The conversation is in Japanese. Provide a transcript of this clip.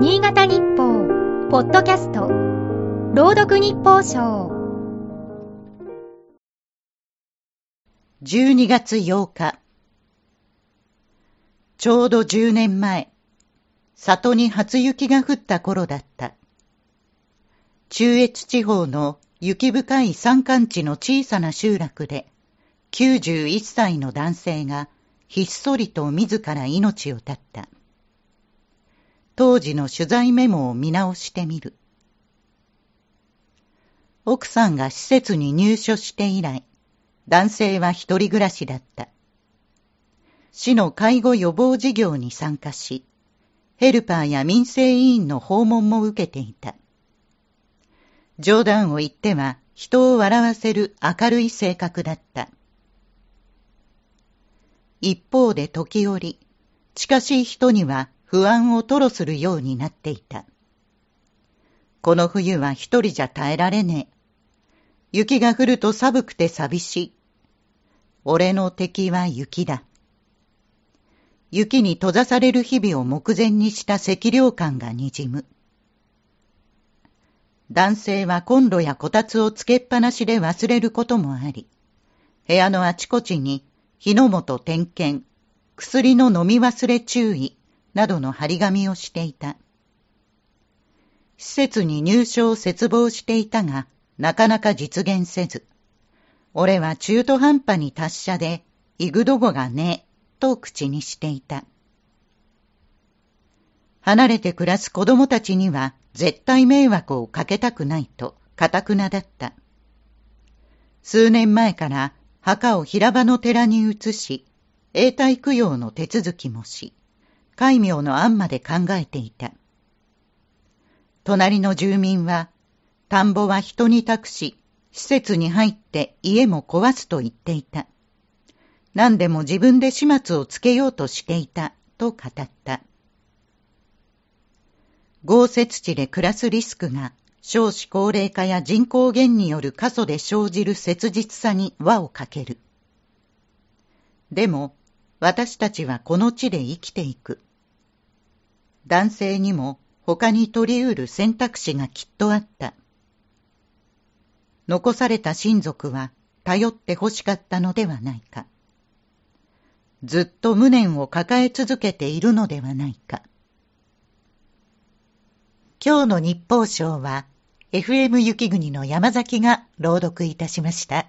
新潟日報、ポッドキャスト、朗読日報賞。12月8日。ちょうど10年前、里に初雪が降った頃だった。中越地方の雪深い山間地の小さな集落で、91歳の男性がひっそりと自ら命を絶った。当時の取材メモを見直してみる。奥さんが施設に入所して以来、男性は一人暮らしだった。市の介護予防事業に参加し、ヘルパーや民生委員の訪問も受けていた。冗談を言っては人を笑わせる明るい性格だった。一方で時折、近しい人には不安を吐露するようになっていた。この冬は一人じゃ耐えられねえ。雪が降ると寒くて寂しい。俺の敵は雪だ。雪に閉ざされる日々を目前にした赤涼感がにじむ。男性はコンロやこたつをつけっぱなしで忘れることもあり、部屋のあちこちに火の元点検、薬の飲み忘れ注意、などの張り紙をしていた。施設に入所を切望していたが、なかなか実現せず、俺は中途半端に達者で、イグドゴがねえ、と口にしていた。離れて暮らす子供たちには絶対迷惑をかけたくないと、かたくなだった。数年前から墓を平場の寺に移し、永代供養の手続きもし、戒名の案まで考えていた。隣の住民は、田んぼは人に託し、施設に入って家も壊すと言っていた。何でも自分で始末をつけようとしていた、と語った。豪雪地で暮らすリスクが少子高齢化や人口減による過疎で生じる切実さに輪をかける。でも、私たちはこの地で生きていく。男性にも他に取り得る選択肢がきっとあった。残された親族は頼って欲しかったのではないか。ずっと無念を抱え続けているのではないか。今日の日報賞は FM 雪国の山崎が朗読いたしました。